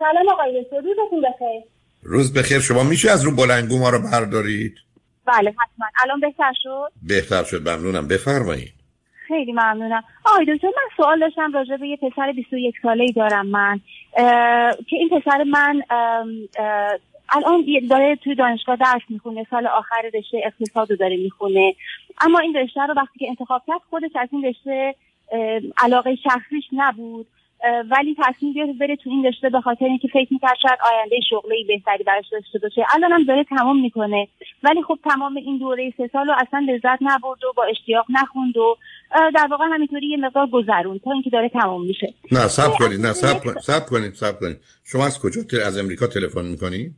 سلام آقای دکتر روزتون بخیر. روز بخیر. شما میشه از رو بلنگو ما رو بردارید؟ بله حتما. الان بهتر شد؟ بهتر شد. ممنونم. بفرمایید. خیلی ممنونم. آقای دکتر من سوال داشتم راجع به یه پسر 21 ساله ای دارم من. که این پسر من الان داره توی دانشگاه درس می‌خونه. سال آخر رشته اقتصاد رو داره می‌خونه. اما این رشته رو وقتی که انتخاب کرد خودش از این رشته علاقه شخصیش نبود. ولی تصمیم گرفت بره تو این رشته به خاطر اینکه فکر می‌کرد شاید آینده شغلی بهتری براش داشته باشه. الان هم داره تمام می‌کنه. ولی خب تمام این دوره سه سال رو اصلا لذت نبرد و با اشتیاق نخوند و در واقع همینطوری یه مقدار گذرون تا اینکه داره تمام میشه. نه سب کنید نه سب کنید سب کنید سب کنید شما از کجا از امریکا تلفن می‌کنید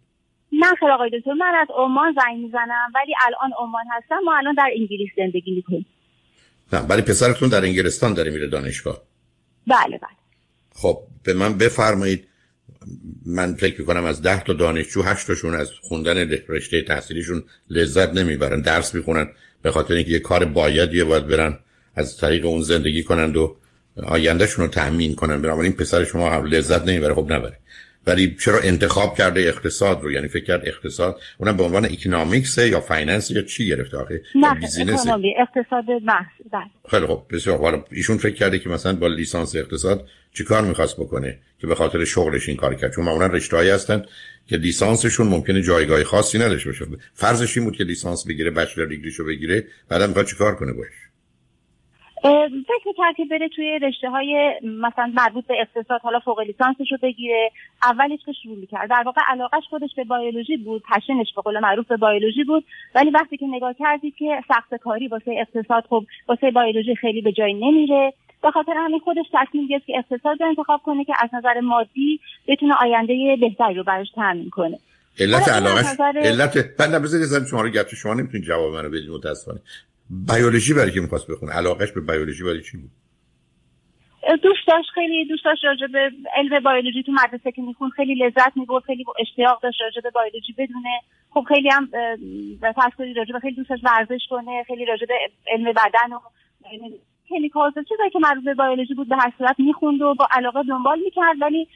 نه خیر آقای دکتر من از عمان زنگ می‌زنم ولی الان عمان هستم. ما الان در انگلیس زندگی می‌کنیم. نه ولی پسرتون در انگلستان داره میره دانشگاه. بله بله. خب به من بفرمایید. من فکر می‌کنم از ده تا دانشجو هشتاشون از خوندن رشته تحصیلیشون لذت نمی‌برن درس می‌خونن به خاطر اینکه یه کار بایدیه باید برن از طریق اون زندگی کنند و آیندهشون رو تأمین کنن. بنابراین پسر شما هم لذت نمی‌بره خب نبره. ولی چرا انتخاب کرده اقتصاد رو؟ یعنی فکر کرد اقتصاد اونم به عنوان economics یا finance یا چی گرفته آخه؟ نه اقتصاد محض بله. خیلی خب بسیار ایشون فکر کرده که مثلا با لیسانس اقتصاد چیکار می‌خواست بکنه که به خاطر شغلش این کار کرد؟ چون معمولا رشته‌ای هستن که لیسانسشون ممکنه جایگاه خاصی نداشته باشه. فرضش این بود که لیسانس بگیره بچلر دیگریشو بگیره بعدا می‌خواد چیکار کنه باش فکر می‌کرد که بره توی رشته های مثلا مربوط به اقتصاد حالا فوق لیسانسش رو بگیره. اولش که شروع می‌کرد در واقع علاقش خودش به بیولوژی بود پشنش به قول معروف به بیولوژی بود. ولی وقتی که نگاه کردید که سخت کاری واسه اقتصاد خب واسه بیولوژی خیلی به جای نمیره. به خاطر همین خودش تصمیم گرفت که اقتصاد رو انتخاب کنه که از نظر مادی بتونه آینده بهتری رو براش تامین کنه. علت علاقش نظر... علت بذارید شما رو گرچه شما نمی‌تونید جواب منو بدید متاسفانه. بیولوژی برای که می‌خواست بخونه؟ علاقش به بیولوژی برای چی بود؟ دوست داشت خیلی دوست داشت راجع به علم بیولوژی تو مدرسه که میخون خیلی لذت می‌برد خیلی اشتیاق داشت راجع به بیولوژی بدونه. خب خیلی هم فرض کنید راجع خیلی دوست داشت ورزش کنه خیلی راجع به علم بدن و کمیکالز چیزایی که مربوط به بیولوژی بود به هر صورت می‌خوند و با علاقه دنبال می‌کرد. ولی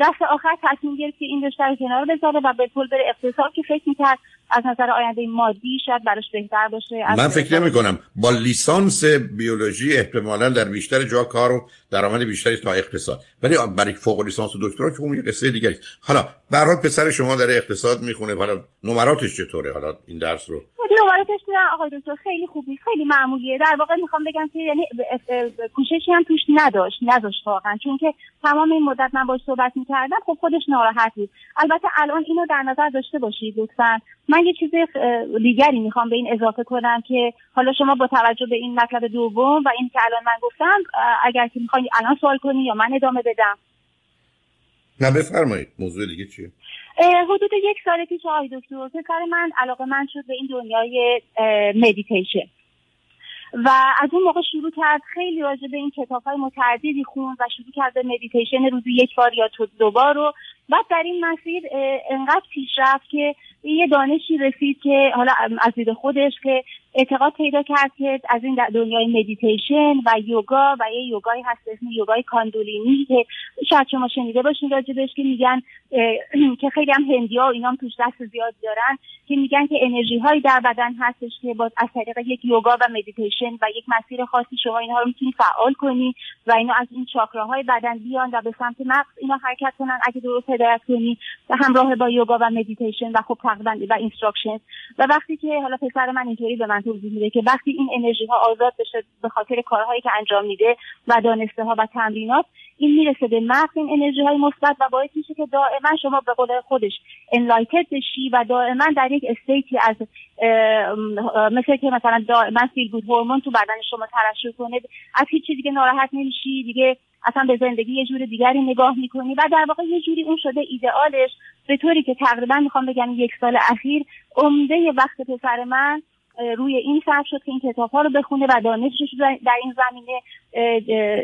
دست آخر تصمیم گرفت که این رشته رو کنار بذاره و به طول بره اقتصاد که فکر می‌کرد از نظر آینده مادی شاید براش بهتر باشه. من فکر نمی کنم. با لیسانس بیولوژی احتمالا در بیشتر جا کار و درآمد بیشتری تا اقتصاد. ولی برای فوق لیسانس و دکترا که اون یه قصه دیگه حالا به پسر شما در اقتصاد می‌خونه. حالا نمراتش چطوره؟ حالا این درس رو؟ نمراتش آقای دکتر. خیلی خوبی. خیلی معمولیه. در واقع می‌خوام بگم که یعنی کوششی هم توش نداشت. نداشت واقعا. چون که تمام این مدت من باش صحبت می‌کردم خب خودش ناراحت بود. البته الان اینو در نظر داشته باشید لطفا. من یه چیز دیگری می‌خوام به این اضافه کنم که حالا شما با توجه به این مطلب دوم و این که الان من گفتم اگر که الان سوال کنی یا من ادامه بدم؟ نه بفرمایید. موضوع دیگه چیه؟ حدود یک سال پیش آقای دکتر پسر من علاقه‌مند شد به این دنیای مدیتیشن و از اون موقع شروع کرد خیلی راجع به این کتاب های متعددی خوند و شروع کرد به مدیتیشن روزی یک بار یا دو بار رو. بعد در این مسیر انقدر پیش رفت که یه دانشی رسید که حالا از دید خودش که اعتقاد پیدا کرد که از این دنیای مدیتیشن و یوگا و یه یوگایی هست اسم یوگای کوندالینی که شاید شما شنیده باشین راجبش که میگن که خیلی هم هندی ها و اینا توش دست زیاد دارن که میگن که انرژی هایی در بدن هستش که با از طریق یک یوگا و مدیتیشن و یک مسیر خاصی شما اینها رو می‌تونی فعال کنی و اینا از این چاکراهای بدن بیان و به سمت مغز اینا حرکت کنن. اگه درست هدایت کنی و همراه با یوگا و مدیتیشن و خب تقریبا و instruction و وقتی که حالا پسر من اینطوری به من توضیح میده که وقتی این انرژی ها آزاد بشه به خاطر کارهایی که انجام میده و دانسته ها و تمرینات این می‌رسه به مغز این انرژی های مثبت و باعث میشه که دائما شما به قول خودش انلایتد بشی و دائما در یک استیتی از مثل که مثلا دائما فیل بود هورمون تو بدن شما ترشح کنه از هیچ چیزی که ناراحت نمیشی دیگه اصلا به زندگی یه جور دیگری نگاه می‌کنی و در واقع یه جوری اون شده ایدئالش به طوری که تقریبا می‌خوام بگم یک سال اخیر عمده وقت پسر من روی این صرف شد که این کتاب ها رو بخونه و دانشش در این زمینه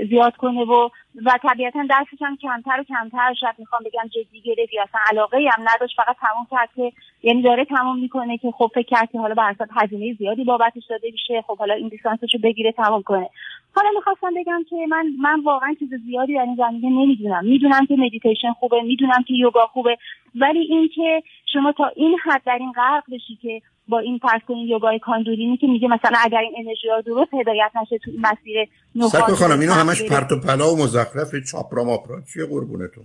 زیاد کنه و و طبیعتا درسش هم کمتر و کمتر شد. می‌خوام بگم جدی گرفت یا اصلا علاقه هم نداشت. فقط تموم کرد که یعنی داره تموم می‌کنه که خب فکر کرد که حالا به هزینه زیادی بابتش داده میشه. خب حالا این لیسانسش رو بگیره تموم کنه. حالا می‌خواستم بگم که من من واقعا چیز زیادی در این زمینه نمی‌دونم. می‌دونم که مدیتیشن خوبه می‌دونم که یوگا خوبه ولی اینکه شما تا این حد در این غرق بشی که با این فرض کنین یوگای کوندالینی که میگه مثلا اگر این انرژی ها درست هدایت نشه تو این مسیر نه خانم اینو همش پرت و پلا و مزخرف چاپرا ماپرا چیه قربونتون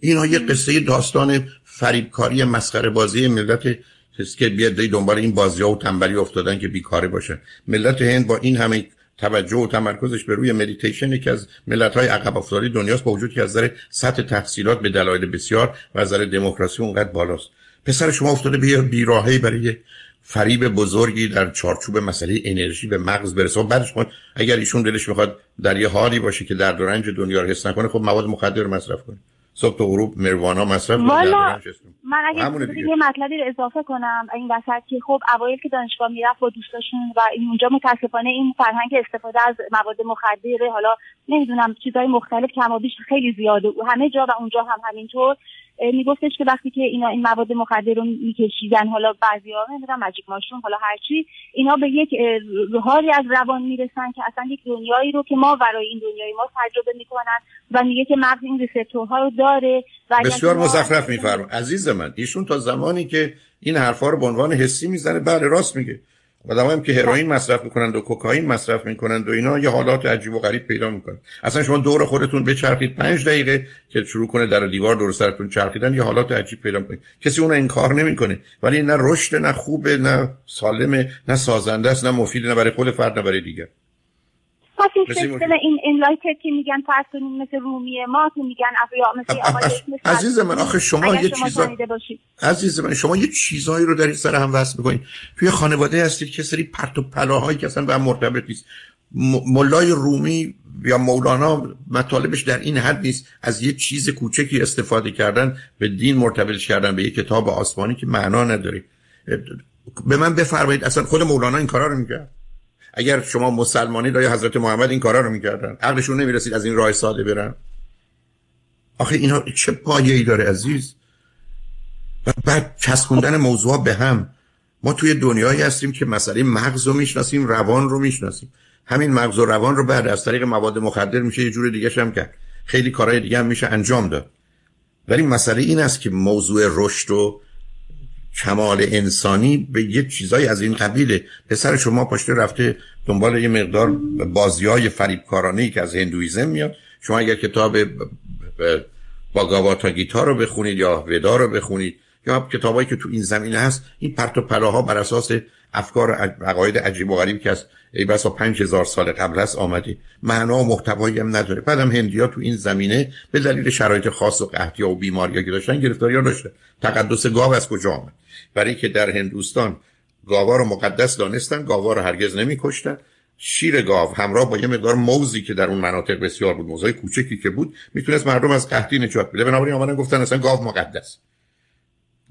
اینا یه قصه داستان فریبکاری مسخره بازی ملت که بیاد دنبال این بازی ها و تنبلی افتادن که بیکاره باشن. ملت هند با این همه توجه و تمرکزش به روی مدیتیشن که از ملت های عقب افتاده دنیاست با وجود که از نظر سطح تحصیلات به دلایل بسیار و از نظر دموکراسی اونقدر بالاست. پسر شما افتاده به بیراهی برای فریب بزرگی در چارچوب مسئله انرژی به مغز برسه. و بعدش من اگر ایشون دلش می‌خواد در یه حالی باشه که در رنج دنیا رو حس نکنه خب مواد مخدر مصرف کنه. صبح تا غروب مروانا مصرف والا من اگه یه مطلبی رو اضافه کنم این وسط که خب اوایل که دانشگاه می‌رفت با دوستاشون و اونجا متاسفانه این فرهنگ استفاده از مواد مخدر حالا نمی‌دونم چیزهای مختلف کم و بیش خیلی زیاده. همه جا و اونجا هم همینطور. میگفتش که وقتی که اینا این مواد مخدر رو میکشیدن حالا بعضیا نمی‌دونم ماجیک ماشروم حالا هرچی اینا به یک حالی از روان می‌رسن که اصلا یک دنیایی رو که ما برای این دنیای ما تجربه می‌کنن و میگه که مغز این ریسپتورها رو داره و بسیار مزخرف میفرم عزیز من ایشون تا زمانی که این حرفا رو به عنوان حسی می‌زنه بله راست میگه. آدم که هروئین مصرف می‌کنند و کوکائین مصرف می‌کنند و اینا یه حالات عجیب و غریب پیدا می‌کنن. اصلا شما دور خودتون بچرخید پنج دقیقه که شروع کنه در دیوار دور سرتون چرخیدن یه حالات عجیب پیدا می‌کنه. کسی اون انکار نمی‌کنه. ولی نه رشد نه خوبه نه سالمه نه سازنده است نه مفید نه برای خود فرد نه برای دیگر. پس این سیستم این انلایتد که میگن کنیم مثل رومی ما که میگن افریا مثل عزیز من آخه شما یه چیزا عزیز من شما یه چیزایی رو در این سر هم وصل می‌کنید. توی خانواده هستید که سری پرت و پلاهایی که اصلا به هم مرتبط نیست. مولای رومی یا مولانا مطالبش در این حد نیست. از یه چیز کوچکی استفاده کردن به دین مرتبطش کردن به یه کتاب آسمانی که معنا نداره. به من بفرمایید اصلا خود مولانا این کارا رو می‌کرد. اگر شما مسلمانی یا حضرت محمد این کارا رو می‌کردن؟ عقلشون نمی‌رسید از این راه ساده برن. آخه اینا چه پایه ای داره عزیز؟ و بعد چسبوندن موضوع به هم. ما توی دنیایی هستیم که مسئله مغز رو می‌شناسیم روان رو می‌شناسیم. همین مغز و روان رو بعد از طریق مواد مخدر میشه یه جور دیگه هم کرد. خیلی کارهای دیگه هم میشه انجام داد. ولی مسئله این است که موضوع رشد و کمال انسانی به یه چیزایی از این قبیله. پسر شما پشت رفته دنبال یه مقدار بازی های فریبکارانه که از هندویزم میاد. شما اگر کتاب باگاواتا گیتار رو بخونید یا ودا رو بخونید یا کتابایی که تو این زمینه هست این پرت و پلاها بر اساس افکار عقاید عجیب و غریب که از ای بسا پنج هزار سال قبل هست آمده. معنا و محتوایی هم نداره. بعدم هندیا تو این زمینه به دلیل شرایط خاص و قحطی و بیماری که داشتن گرفتاری ها داشتن. تقدس گاو از کجا آمد؟ برای که در هندوستان گاوا رو مقدس دانستن گاوا رو هرگز نمیکشتن. شیر گاو همراه با یه مقدار موزی که در اون مناطق بسیار بود موزای کوچکی که بود می‌تونست مردم از قحطی نجات بده. بنابراین آمدن گفتن اصلا گاو مقدس.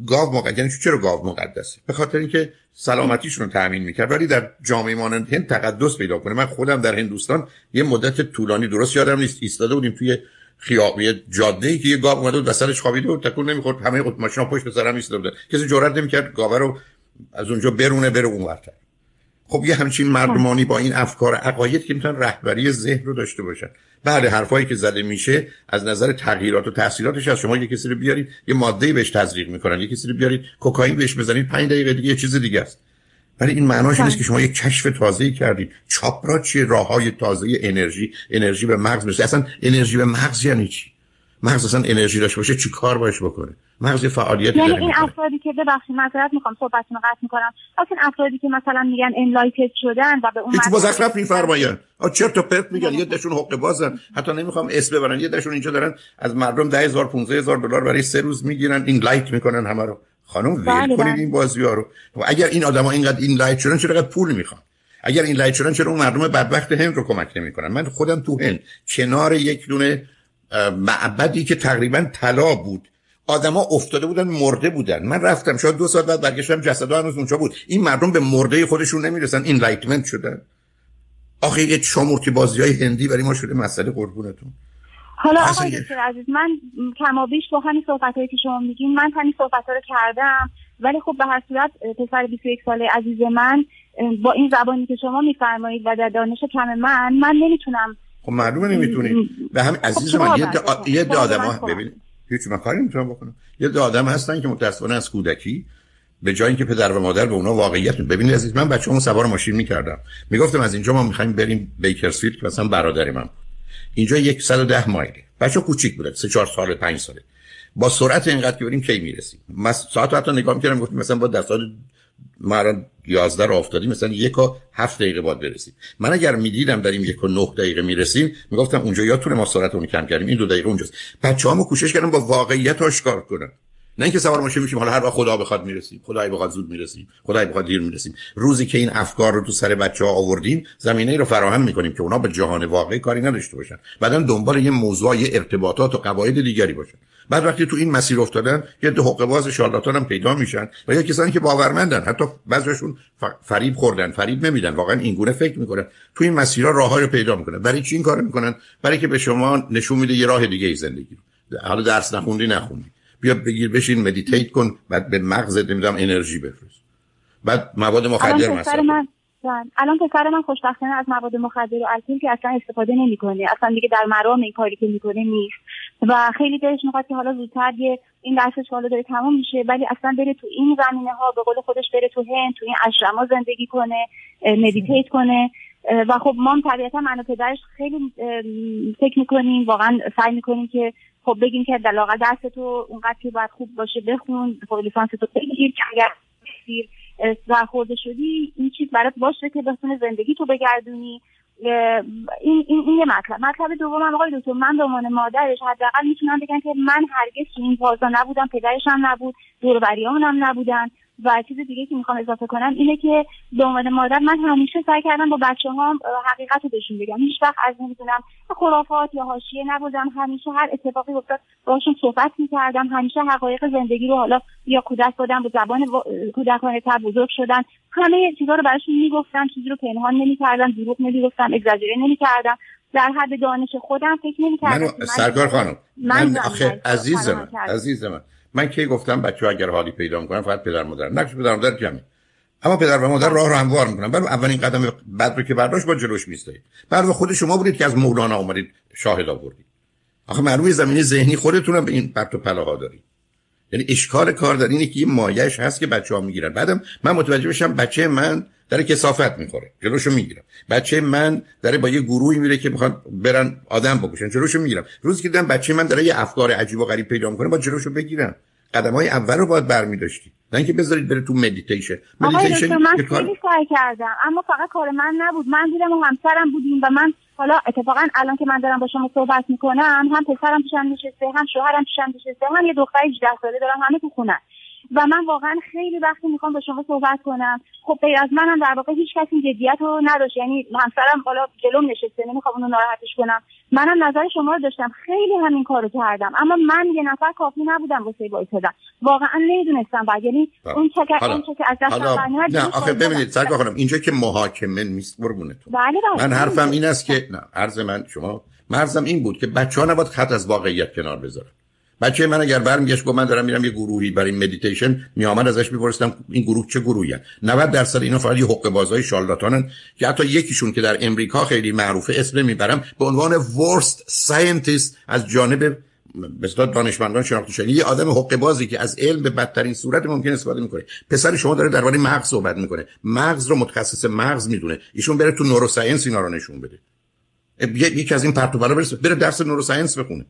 گاو مقدس یعنی چرا گاو مقدسه به خاطر اینکه سلامتیشون رو تامین می‌کرد. ولی در جامعه مانند هند تقدس پیدا کنه. من خودم در هندوستان یه مدت طولانی درست یادم نیست. ایستاده بودیم توی خیابی جاده ای که یه گاو اومده بود وسطش خوابیده بود تکون نمی‌خورد. همه خود ماشینا پشت سرم ایستاده بودن. کسی جرئت نمی‌کرد گاوه رو از اونجا برونه بره اونورتر. خب یه همچین مردمانی با این افکار عقاید که می‌تونن رهبری ذهن رو داشته باشن. بله حرفایی که زده میشه از نظر تغییرات و تحصیلاتش از شما یه کسی رو بیارید یه ماده بهش تزریق می‌کنن یه کسی رو بیارید کوکائین بهش بزنید 5 دقیقه دیگه یه چیز دیگه است. ولی این معناش نیست که شما یک کشف تازه کردید. چاپرا چیه؟ راه های تازه انرژی انرژی به مغز می‌رسه. اصلا انرژی به مغز یعنی چی؟ مغز اصلا انرژی داشته باشه چی کار باش بکنه؟ مغز فعالیت یعنی این افرادی که ببخشید معذرت می‌خوام صحبتتون رو قطع می‌کنم. اصلا افرادی که مثلا میگن انلایتد شدن و به اون هیچ مزخرف میفرماین آ چرت و پرت میگن یه دشون حقه بازن. حتی نمی‌خوام اسم ببرن یه دشون اینجا دارن از مردم 10000 15000 دلار برای سه روز می‌گیرن این لایت می‌کنن همه رو. خانم ول بله کنید بله. این بازی ها رو. و اگر این آدما اینقدر enlight شدن چرا پول می‌خوان؟ اگر enlight شدن چرا اون مردم بدبخت هند رو کمک نمی‌کنن؟ من خودم تو هند کنار یک دونه معبدی که تقریبا طلا بود. آدما افتاده بودن مرده بودن. من رفتم شاید دو ساعت بعد برگشتم جسدها هنوز اونجا بود. این مردم به مرده خودشون نمی‌رسن enlightenment شدن. آخه یه شامورتی بازی های هندی برای ما شده مسئله قربونتون. حالا آقای دکتر عزیز من کمابیش با همین صحبت که شما میگین من همین صحبت رو کردم. ولی خب به هر صورت پسر 21 ساله عزیز من با این زبانی که شما میفرمایید و در دانش کم من من نمی‌تونم خب معلومه نمی‌تونی. به همین عزیز خب من یه دا... آدم ها. ببین هیچ من کاری نمی‌تونم بکنم. یه آدم هستن که متاسفانه از کودکی به جای اینکه پدر و مادر به اونا واقعیت ببینید عزیز من بچه‌مو سوار ماشین می‌کردم. می‌گفتم از اینجا ما می‌خوایم بریم بیکرسفیلد که مثلا برادر من. اینجا 110 مایله بچه کوچیک بوده 3 4 سال 5 ساله. با سرعت اینقدر که بریم کی می‌رسیم. من ساعت حتی نگاه می‌کردم گفتم مثلا با در ساعت ما الان 11 رو افتادیم مثلا یک و هفت دقیقه باید برسیم. من اگر می‌دیدم داریم یک و نه دقیقه می‌رسیم می‌گفتم اونجا یا طول ما سرعت کم کردیم این دو دقیقه اونجاست. بچه‌هامو کوشش کردم با واقعیت آشکار کنم. نه اینکه سوار ماشین میشیم حالا هر وقت خدا بخواد می‌رسیم. خدای بخواد زود می‌رسیم. خدای بخواد دیر می‌رسیم. روزی که این افکار رو تو سر بچه ها آوردیم زمینه رو فراهم می‌کنیم که اونا به جهان واقعی کاری نداشته باشن. بعدا دنبال یه موضوع یه ارتباطات و قواعد دیگری باشن. بعد وقتی تو این مسیر افتادن یه ده حقوق باز شارلاتان هم پیدا میشن و یا کسانی که باورمندن. حتی بعضیشون فریب خوردن فریب نمیدن. واقعا این گونه فکر می‌کنن. تو این مسیرها راههای رو پیدا می‌کنن. برای چی این کارو می‌کنن؟ برای که به شما نشون میده یه راه دیگه ای زندگی حالا درس نخوندی نخوندی. بیا بگیر بشین مدیتیت کن بعد به مغزت نمی‌دونم انرژی بفرست. بعد مواد مخدر مثلا الان پسر من خوشبختانه از مواد مخدر و الکل که اصلا استفاده نمی‌کنه اصلا دیگه در مرام این کاری که می‌کنه نیست. و خیلی دلش می‌خواد که حالا زودتر یه این درسش حالا داره تمام میشه ولی اصلا بره تو این زمینه ها به قول خودش بره تو هند تو این اشرما زندگی کنه مدیتیت کنه. و خب ما طبیعتا من و پدرش خیلی فکر می‌کنیم واقعا سعی می‌کنیم که خب بگیم که در درس تو اونقدر که باید خوب باشه بخون فوق لیسانس تو بگیر که اگر برخورده شدی این چیز برات باشه که بتونه زندگی تو بگردونی این این این یه مطلب. مطلب دوم آقای دکتر من به عنوان مادرش حداقل می‌تونم بگم که من هرگز تو این فازا نبودم پدرش هم نبود دور هم نبودن. و چیز دیگه که می‌خوام اضافه کنم اینه که به عنوان مادر من همیشه سعی کردم با بچه ها حقیقت رو بهشون بگم. هیچ وقت از نمی‌دونم خرافات یا حاشیه نبودم. همیشه هر اتفاقی افتاد باشون صحبت می‌کردم. همیشه حقایق زندگی رو حالا یا کودک بودم به زبان کودکانه تر بزرگ شدن. همه چیزا رو براشون می‌گفتم. چیزی رو پنهان نمی‌کردم دروغ نمی‌گفتم اگزاجره نمی‌کردم. در حد دانش خودم فکر نمی‌کردم من سرکار خانم من, من آخه عزیز من عزیز من. من کی گفتم بچه اگر حالی پیدا می‌کنن فقط پدر مادر. نقش پدر مادر کمی اما پدر و مادر راه رو هموار می‌کنن. برای اولین قدم بعد رو که برداشت با جلوش میسته بعد خود شما بودید که از مولانا اومدید شاهد آوردید. آخه معلومه زمینه ذهنی خودتون به این پرت و پلاها دارید. یعنی اشکال کار در اینه که یه مایش هست که بچه ها می‌گیرن. بعدم من متوجه بشم بچه من داره کثافت می‌خوره. جلوشو می‌گیرم. بچه من داره با یه گروهی میره که می‌خوان برن آدم بکشن. جلوشو می‌گیرم. روزی که دیدم بچه من داره یه افکار عجیب و غریب پیدا می‌کنه باید جلوشو بگیرم. قدم های اول رو باید برمی داشتی. نه اینکه بذارید بره تو مدیتیشن مدیتیشن من خیلی سعی کردم اما فقط کار من نبود. من دیدم و همسرم بودیم و من حالا اتفاقا الان که من دارم با شما صحبت می‌کنم هم پسرم پیشم نشسته هم شوهرم پیشم نشسته هم یه دختر 18 ساله دارم همه تو خونه. و من واقعا خیلی وقتی می‌خوام با شما صحبت کنم خب غیر از منم در واقع هیچ کسی جدیت رو نداشت. یعنی همسرم بالا جلوم نشسته نمی‌خوام اونو ناراحتش کنم. منم نظر شما رو داشتم. خیلی همین کارو کردم. اما من یه نفر کافی نبودم واسه وایسادن واقعا نمی‌دونستم بعد. یعنی خب. اون چه اون چه از دست نه آخه ببینید سرکار خانم اینجا که محاکمه نیست قربونتون بله بله. من حرفم این است که نه عرض من شما مرزم این بود که بچه ها نباید خط از واقعیت کنار بذارن. بچه من اگر برمیگشت گفت من دارم میرم یه گروهی برای مدیتیشن میامد ازش میپرسیدم این گروه چه گروهی هست 90 درصد اینا فقط یه حقه بازای شارلاتانن که حتی یکیشون که در امریکا خیلی معروفه اسم می‌برم به عنوان worst scientist از جانب مثلا دانشمندان شناخته شده یه آدم حقه بازی که از علم به بدترین صورت ممکن استفاده می‌کنه. پسر شما داره درباره مغز صحبت می‌کنه. مغز رو متخصص مغز می‌دونه. ایشون بره تو neuroscience اینا رو نشون بده. یکی از این پرتو بره درس نوروساینس بخونه.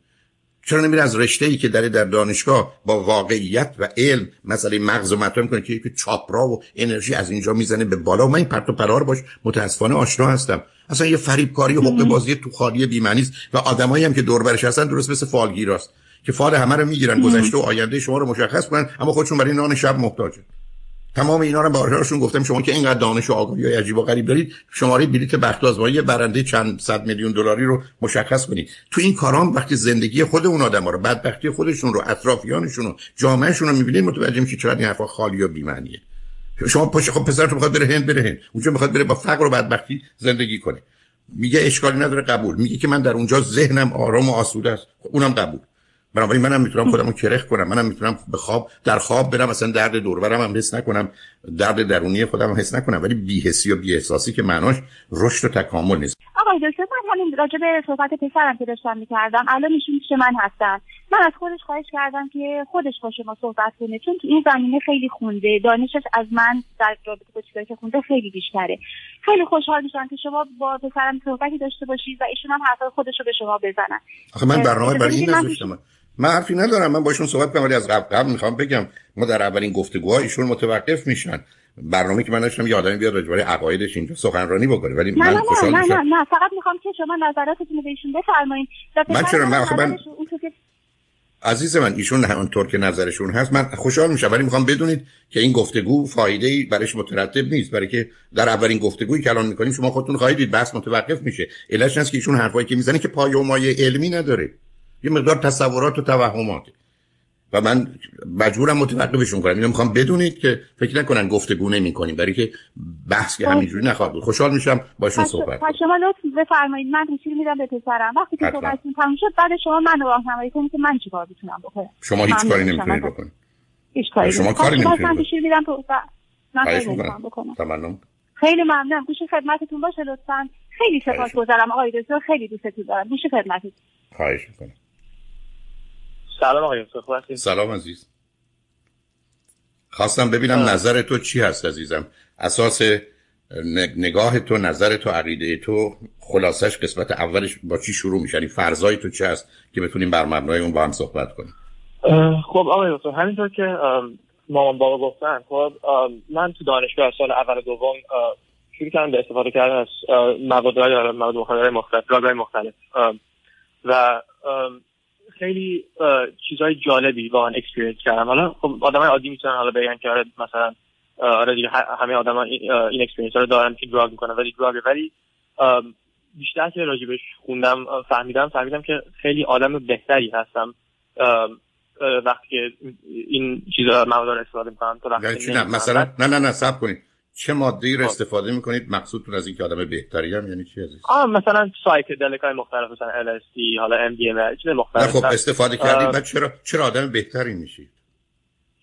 چرا نمیره از رشته ای که داره در دانشگاه با واقعیت و علم مسئله مغز و مطرح می‌کنه که یکی چاپرا و انرژی از اینجا می‌زنه به بالا؟ و من این پرت و پرار باش متاسفانه آشنا هستم. اصلا یه فریبکاری و حقوق بازی تو خالی بی‌معنی و آدمایی هم که دور برش هستن درست مثل فالگیراست که فال همه رو می‌گیرن گذشته و آینده شما رو مشخص کنن اما خودشون برای نان شب محتاجن. تمام اینا رو بارهاشون گفتم شما که اینقدر دانش و آگاهی های عجیب و غریب دارید شماره بلیت بخت آزمایی برنده چند صد میلیون دلاری رو مشخص کنید. تو این کارام وقتی زندگی خود اون آدم رو بدبختی خودشون رو اطرافیانشون رو جامعهشون رو می‌بینید متوجه میشید چقدر این حرفا خالی و بی‌معنیه. شما پشت خب پسرتون می‌خواد بره هند بره هند. اونجا می‌خواد بره با فقر و بدبختی زندگی کنه. میگه اشکالی نداره قبول. میگه که من در اونجا ذهنم آرام و آسوده است. خب اونم قبول. بنابراین منم می‌تونم خودمو کرخ کنم منم می‌تونم به خواب در خواب برم مثلا درد دور برم هم حس نکنم درد درونی خودم حس نکنم ولی بی‌حسی و بی‌احساسی که معناش رشد و تکامل نیست. آقای دکتر من همین راجع به صحبت پسرم که داشتم می‌کردم الان ایشون پیش من هستن. من از خودش خواهش کردم که خودش با شما صحبت کنه چون تو این زمینه خیلی خونده دانشش از من در رابطه با چیزایی که خونده خیلی بیشتره. خیلی خوشحال میشم که شما با پسرم صحبتی داشته باشید و ایشون هم حرفای خودش رو به شما بزنن. آخه من برنامه برای این نذاشتم. من حرفی ندارم من باشون صحبت کنم ولی از قبل قبل می‌خوام بگم ما در اولین گفتگوها ایشون متوقف میشن. برنامه که من داشتم یه آدمی بیاد راجع عقایدش اینجا سخنرانی بکنه ولی من نه خوشحال نه, نه نه نه فقط می‌خوام که شما نظراتتون رو بهشون بفرمایید من چرا من من عزیز من ایشون همونطور که نظرشون هست من خوشحال میشم ولی می‌خوام بدونید که این گفتگو فایده ای برایش مترتب نیست. برای که در اولین گفتگویی که الان می‌کنیم شما خودتون خواهید دید بحث متوقف میشه. علتش هست که ایشون حرفایی که می‌زنه که پایه و مایه علمی نداره. یه مقدار تصورات و توهماته و من مجبورم متوقفشون کنم. اینو می‌خوام بدونید که فکر نکنن گفتگو نمی‌کنیم برای که بحث که همینجوری نخواهد بود. خوشحال میشم باشون صحبت پس شما لطف بفرمایید. من گوشی میدم به پسرم. وقتی که صحبتتون تموم شد بعد شما من راهنمایی کنید که من چیکار بتونم بکنم؟ شما هیچ کاری نمی‌تونید بکنید. هیچ کاری شما کاری نمی‌تونید من گوشی میدم من بکنم. تمام خیلی ممنونم. گوش خدمتتون باشه لطفا. خیلی سپاسگزارم آقای دکتر. خیلی دوستتون دارم. گوش خدمتتون. خواهش می‌کنم. سلام آقای سلام عزیز. خواستم ببینم نظر تو چی هست عزیزم؟ اساس نگاه تو نظر تو عقیده تو خلاصش قسمت اولش با چی شروع میشه؟ یعنی فرضای تو چی هست که بتونیم بر مبنای اون با هم صحبت کنیم؟ خب آقای دکتر همینطور که مامان بابا گفتن خب من تو دانشگاه سال اول دوم شروع کردم به استفاده کردن از مواد مواد مختلف مختلف. و خیلی چیزهای جالبی واقعا experience کردم. حالا خب آدمای عادی می‌تونن حالا بگن که آره مثلا آره دیگه همه آدما این experience رو دارن که drug می‌کنن. ولی drug ولی بیشتر که راجبهش خوندم فهمیدم فهمیدم که خیلی آدم بهتری هستم. وقتی که این چیزا مواد رو استفاده می‌کنم تو وقتی نه مثلا نه نه نه صبر کنید چه ماده ای رو خب. استفاده می‌کنید؟ مقصودتون از اینکه آدم بهتری هستم یعنی چی عزیز؟ آه مثلا psychedelic های مختلف مثلا LSD حالا MDMA چیز مختلف. خب استفاده کردید بعد چرا چرا آدم بهتری میشید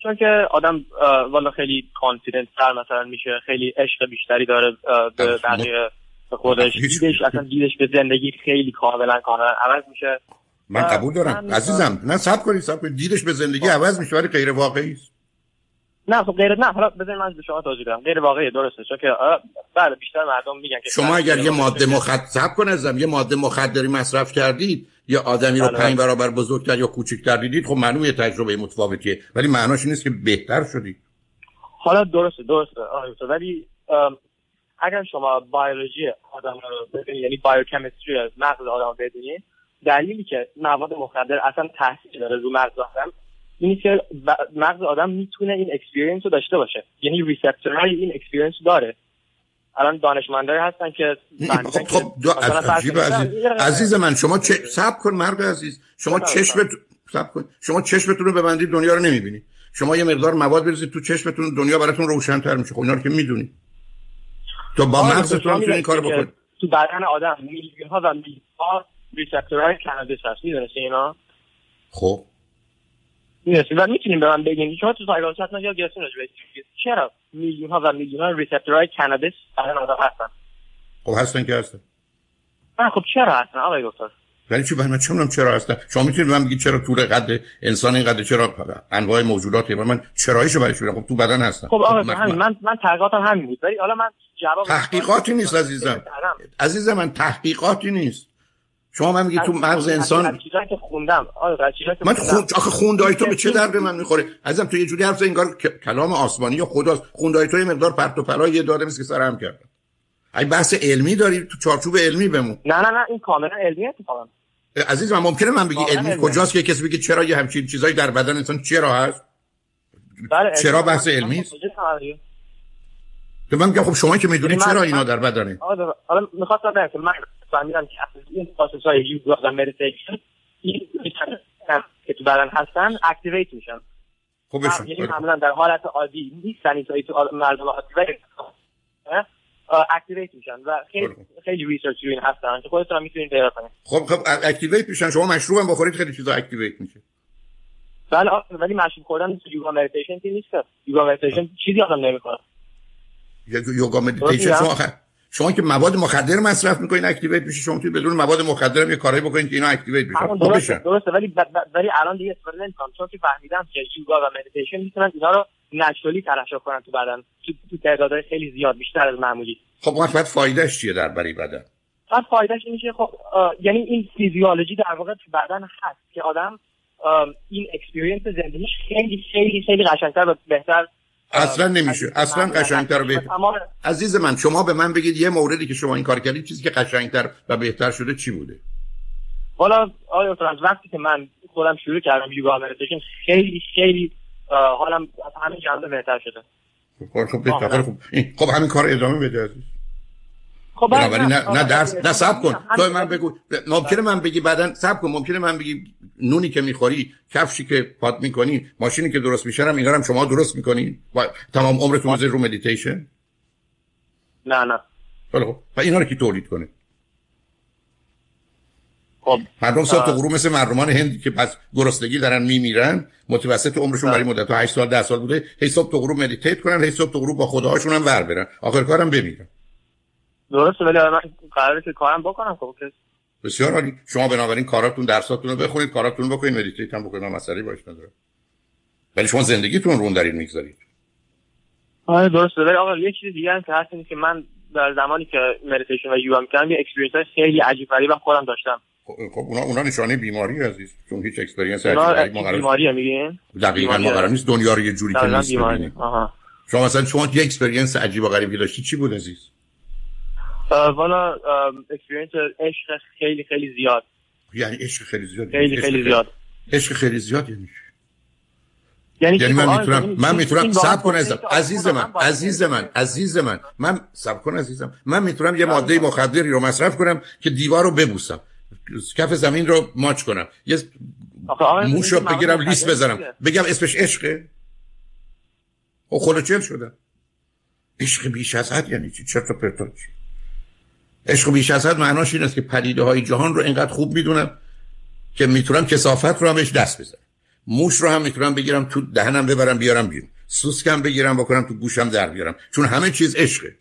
چون که آدم والا خیلی confident تر مثلا میشه خیلی عشق بیشتری داره به بقیه به خودش. دیدش اصلا دیدش به زندگی خیلی کاملا کاملا عوض میشه. من قبول دارم. عزیزم نه سب کنید سب کنید. دیدش به زندگی عوض میشه ولی غیر واقعی است. نه خب غیر نه حالا بذارید من به شما توضیح بدم. غیر واقعی درسته. چون که بله بیشتر مردم میگن که شما اگر یه ماده مخدر کن ازم یه ماده مخدری مصرف کردید یا آدمی رو بله. پنج برابر بزرگتر یا کوچکتر دیدید خب معلومه یه تجربه متفاوتیه. ولی معناش نیست که بهتر شدید حالا درسته درسته. ولی اگر شما بیولوژی آدم رو ببینید یعنی biochemistry مغز آدم ببینید دلیلی که مواد مخدر اصلا تاثیر داره رو مغز آدم اینی که مغز آدم می‌تونه این experience رو داشته باشه. یعنی receptor های این experience داره. الان دانشمندایی هستن که خب خب دو عجیب عزیز. عزیز من شما چه صبر کن مرد عزیز. شما چشمت صبر کن. شما چشمتون رو ببندید دنیا رو نمی‌بینید شما یه مقدار مواد بریزید تو چشمتون دنیا براتون روشن‌تر میشه. خب اینا رو که می‌دونید تو با مغزتون هم این کارو بکنید تو بدن آدم میلیون ها و میلیون ها receptor های cannabis هست اینا؟ خب. می‌رسی و می‌تونیم به من بگین. شما تو سایکولوژی حتما یا گرفتین راجع چرا؟ میلیون ها و میلیون ها receptor های cannabis برای آدم هستن. خب هستن که هستن. نه خب چرا هستن آقای دکتر. ولی چی من؟ چه چرا هستن شما می‌تونید من بگید چرا طول قد انسان این قد چرا انواع موجودات من چراییشو برش بدم خب تو بدن هستن خب آقا همین من من تحقیقاتم همین بود. ولی حالا من جواب تحقیقاتی نیست عزیزم. عزیزم من تحقیقاتی نیست. شما من میگی تو مغز انسان چیزایی که خوندم. آره من خون آخه خوندای تو به چه درد من می‌خوره؟ عزیزم تو یه جوری حرف انگار کلام آسمانی یا خداست. خوندای تو یه مقدار پرت و پلا یه داده که سرم کرد. ای بحث علمی داری؟ تو چارچوب علمی بمون. نه نه نه این کاملا علمیه اتفاقا عزیز من ممکنه من بگی علمی کجاست که کسی بگه چرا یه همچین چیزایی در بدن انسان چرا هست؟ بله چرا بحث علمی است؟ من میگم خب شما که می‌دونید چرا اینا در بدنه؟ حالا می‌خواستم بگم که من فهمیدم که این process های یوگا و مدیتیشن این که تو بدن هستن activate میشن. خب یعنی معمولا در حالت عادی نیستن این تو مردم عادی activate میشن و خیلی خیلی research روی این هستن که خودتون می‌تونید پیدا کنید. خب خب activate میشن شما مشروب هم بخورید خیلی چیزا activate میشه. بله ولی مشروب خوردن یوگا مدیتیشن نیست یوگا مدیتیشن چیزی آدم نمی‌کنه. یوگا مدیتیشن. شما شما که مواد مخدر مصرف می‌کنین activate میشه. شما توی بدون مواد مخدر هم یه کاری بکنین که اینا activate بشن خب درسته درسته. ولی ولی الان دیگه استفاده نمی‌کنم. چون که فهمیدم که یوگا و مدیتیشن می‌تونن اینا رو naturally ترشح کنن تو بدن. تو, تو تعدادهای خیلی زیاد بیشتر از معمولی. خب وقت فایدهش چیه در برای بدن؟ بعد فایدهش این که خب یعنی این فیزیولوژی در واقع تو بدن هست که آدم این experience زندگیش خیلی خیلی خیلی قشنگتر و بهتر اصلا نمیشه اصلا قشنگتر به عزیز من شما به من بگید یه موردی که شما این کار کردید چیزی که قشنگتر و بهتر شده چی بوده حالا آیا از وقتی که من خودم شروع کردم یوگا مدیتیشن خیلی خیلی حالم از همین جنبه بهتر شده خب خب خب, خب همین کار ادامه بده عزیز خب نه. نه درست نه صبر کن. تو من بگو. ممکنه من بگی بعدا صبر کن. ممکنه من بگی نونی که می‌خوری کفشی که پات می‌کنی ماشینی که درست میشه اینا هم شما درست می‌کنی؟ تمام عمرتون بذاری رو مدیتیشن نه نه. خب. و اینا رو کی تولید کنه؟ خب مردم صبح تو غروب مثل مردمان هند که پس گرسنگی دارن میمیرن متوسط عمرشون برای مدت 8 سال 10 سال بوده هی صبح تو غروب meditate کنن هی صبح تو غروب با خداهاشون هم ور برن. آخر کارم بمیرن. درسته ولی من قراره که کارم بکنم. خب بسیار عالی. شما بنابراین کاراتون درساتون رو بخونید کاراتون رو بکنید meditate هم بکنید. مسئله باش نداره ولی شما زندگیتون رو دارید می‌گذارید. آره درسته. ولی آقا یه چیز دیگه هم که هست که من در زمانی که مدیتیشن و یوگا می‌کردم یه experience خیلی عجیب غریبم خودم داشتم. خب, خب اونا اونا نشانه بیماری عزیز. چون هیچ experience عجیب ما بیماری میگین دقیقاً ما قرار نیست. دنیا رو یه جوری که نیست شما مثلا شما یه experience عجیب و غریبی داشتی چی بود عزیز؟ والا experience عشق خیلی خیلی زیاد. یعنی عشق خیلی زیاد؟ خیلی خیلی زیاد. عشق خیلی زیاد یعنی یعنی, یعنی من می‌تونم من می‌تونم صبر کن عزیزم. عزیز من عزیز من عزیز من. من صبر کن عزیزم. من می‌تونم یه ماده مخدری رو مصرف کنم که دیوار رو ببوسم. کف زمین رو ماچ کنم. یه موش رو بگیرم لیست بزنم بگم اسمش عشقه؟ او خلوچل شده. عشق بیش از حد یعنی چی؟ چرت و پرتا چی؟ عشق بیش از حد معناش این است که پدیده های جهان رو اینقدر خوب می‌دونم که می‌تونم کسافت رو هم بهش دست بزنم. موش رو هم می‌تونم بگیرم تو دهنم ببرم بیارم بیرون. سوسکم بگیرم بکنم تو گوشم در بیارم. چون همه چیز عشقه.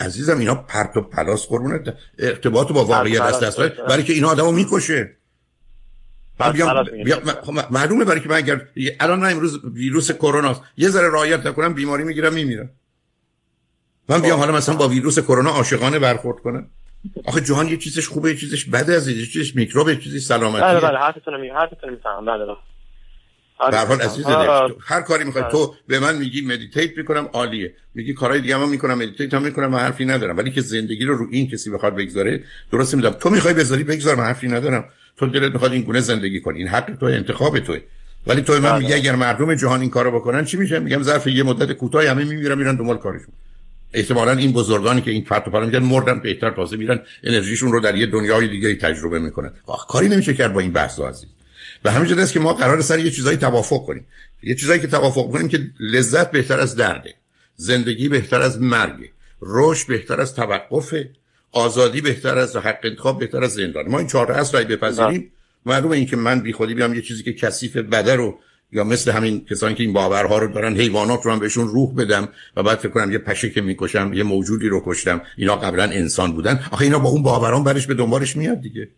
عزیزم اینا پرت و پلاس قربونت ارتباط با واقعیت دست دست برای که اینا آدمو می‌کشه. خب، معلومه برای که من اگر الان من امروز ویروس کرونا یه ذره رعایت نکنم بیماری می‌گیرم میمیرم. من بیام حالا مثلا با ویروس کرونا عاشقانه برخورد کنم. آخه جهان یه چیزش خوبه یه چیزش بده از یه چیزش میکروب یه چیزی سلامتی. بله بله حرفتون می حرفتون می‌فهمم. بله بله. در حال عزیز هر کاری می‌خواد بله. تو به من میگی meditate می‌کنم عالیه. میگی کارهای دیگه هم می‌کنم meditate هم می‌کنم من حرفی ندارم. ولی که زندگی رو رو این کسی بخواد بگذاره درست میدم تو می‌خوای بذاری بگذار من حرفی ندارم. تو دلت می‌خواد این گونه زندگی کنی. این حق تو انتخاب توه. ولی تو من بله. میگی اگر مردم جهان این کارو بکنن چی میشه؟ میگم ظرف یه مدت کوتاهی همه میمیرن میرن دنبال کارشون. احتمالا این بزرگانی که این حرف رو میگن مردن بهتر تازه میرن انرژیشون رو در یه دنیای دیگه تجربه می‌کنن. آخ کاری نمیشه کرد با این بحث عزیز. و همین است که ما قرار سر یه چیزایی توافق کنیم. یه چیزایی که توافق کنیم که لذت بهتر از درده زندگی بهتر از مرگ رشد بهتر از توقف آزادی بهتر از حق انتخاب بهتر از زندان. ما این چهار اصل رو بپذیریم معلومه این که من بیخودی بیام یه چیزی که کثیف بده رو یا مثل همین کسانی که این باورها رو دارن حیوانات رو هم بهشون روح بدم و بعد فکر کنم یه پشه که می‌کشم یه موجودی رو کشتم. اینا قبلا انسان بودن. آخه اینا با اون باوران برش به دنبالش میاد دیگه.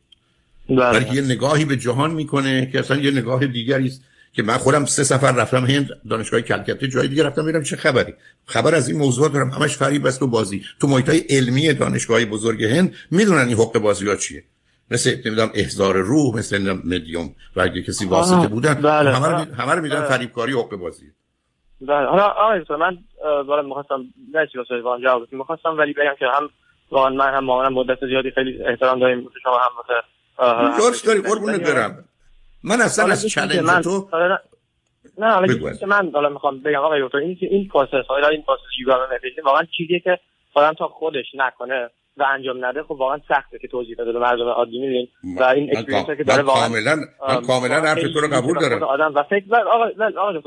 بله. برای یه نگاهی به جهان می‌کنه که اصلا یه نگاه دیگری است که من خودم سه سفر رفتم هند دانشگاه کلکته جای دیگه رفتم ببینم چه خبری. خبر از این موضوع دارم. همش فریب است و بازی. تو محیط علمی دانشگاه بزرگ هند می‌دونن این حق بازی ها چیه. مثل نمی‌دونم احضار روح مثل مدیوم و اگه کسی واسطه بودن بله. همه رو همه رو می‌دونن بله. فریبکاری حقوق بازی بله. حالا آقای من والا می‌خواستم نه چی واسه وان جواب می‌خواستم ولی بگم که هم واقعا من هم واقعا مدت زیادی خیلی احترام داریم شما هم مثلا درست داری؟ قربونت برم. من اصلا از چالش تو نه. حالا که من حالا می‌خوام بگم آقای دکتر این این process حالا این process یوگا واقعا چیزیه که آدم تا خودش نکنه. و انجام نده خب واقعا سخته که توضیح بده به مردم عادی می‌بینین و این experience که داره واقعا کاملا من کاملا حرف تو رو قبول دارم. آدم و فکر آقا آقا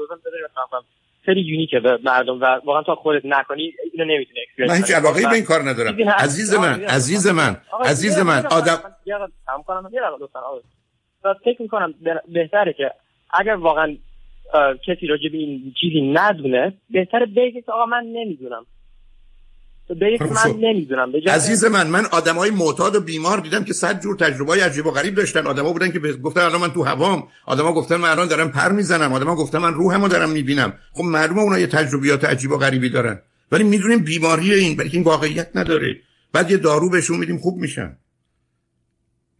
آقا خیلی unique ه به مردم و واقعا تا خودت نکنی اینو نمی‌تونی من هیچ علاقه به این کار ندارم. عزیز من عزیز من عزیز من آدم تمام کنم یه فکر می‌کنم بهتره که اگر واقعا کسی راجع به این چیزی ندونه بهتره بگه آقا من نمی‌دونم. من خب، نمی‌دونم عزیز من من آدمای معتاد و بیمار دیدم که صد جور تجربه های عجیب و غریب داشتن. آدما بودن که گفتن الان من تو هوام. آدما گفتن من الان دارم پر می‌زنم. آدما گفتن من روحمو دارم می‌بینم. خب معلومه اونها یه تجربیات عجیب و غریبی دارن. ولی می‌دونیم بیماری این بلکه این واقعیت نداره. بعد یه دارو بهشون میدیم خوب میشن.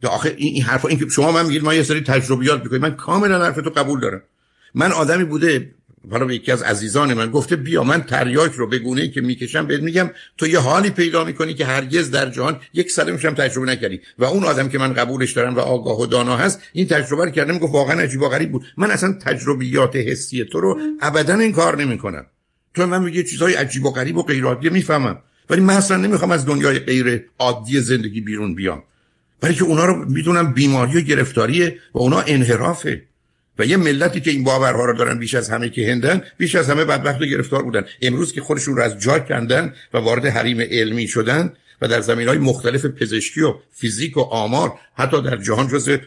آخه این حرفا این که شما من میگید ما یه سری تجربیات می‌کنیم. من کاملا حرف تو قبول دارم. من آدمی بوده حالا یکی از عزیزان من گفته بیا من تریاک رو به گونه ای که می‌کشم بهت میگم تو یه حالی پیدا می‌کنی که هرگز در جهان یک سلمش هم تجربه نکردی. و اون آدم که من قبولش دارم و آگاه و دانا هست این تجربه رو کرده میگه واقعا عجیب و غریب بود. من اصلا تجربیات حسی تو رو ابدا این کار نمی‌کنم. تو من میگه چیزای عجیب و غریب و غیر عادی می‌فهمم. ولی من اصلا نمی‌خوام از دنیای غیر عادی زندگی بیرون بیام. برای که اونا رو می‌دونم بیماری و گرفتاریه و اونا انحرافه. و یه ملتی که این باورها رو دارن بیش از همه که هندن بیش از همه بدبخت و گرفتار بودن. امروز که خودشون رو از جا کندن و وارد حریم علمی شدن و در زمین های مختلف پزشکی و فیزیک و آمار حتی در جهان جز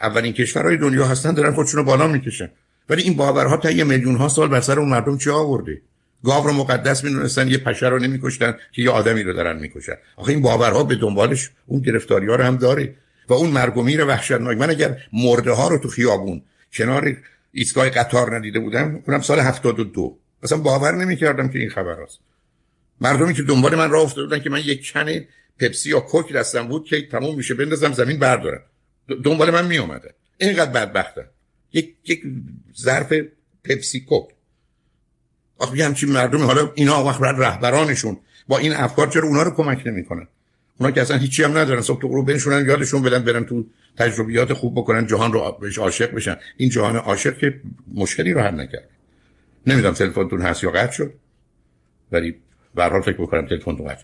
اولین کشورهای دنیا هستن دارن خودشون رو بالا می‌کشن. ولی این باورها تا یه میلیون ها سال بر سر اون مردم چه آورده؟ گاو رو مقدس می‌دونستن یه پشه رو نمیکشتن که یه آدمی رو دارن می‌کشن. آخه این باورها به دنبالش اون گرفتاری ها رو هم داره. و اون مرگ و میر وحشتناک. من اگر مرده ها رو تو خیابون کنار ایستگاه قطار ندیده بودم اونم سال 72 اصلا باور نمی‌کردم که این خبر هست. مردمی که دنبال من راه افتاده بودن که من یک کن پپسی یا کوک دستم بود که تموم میشه بندازم زمین بردارم. دنبال من می اومده اینقدر بدبختم یک یک ظرف پپسی کوک. آخه همچین مردمی حالا اینا وقت رهبرانشون با این افکار چرا اونا رو کمک نمی‌کنن؟ اونا که اصلا هیچی هم ندارن. صبح تو غروب بنشونن یادشون بدن برن تو تجربیات خوب بکنن جهان رو بهش عاشق بشن. این جهان عاشق که مشکلی رو حل نکرد. نمی‌دونم تلفنتون هست یا قطع شد ولی به فکر بکنم تلفنتون قطع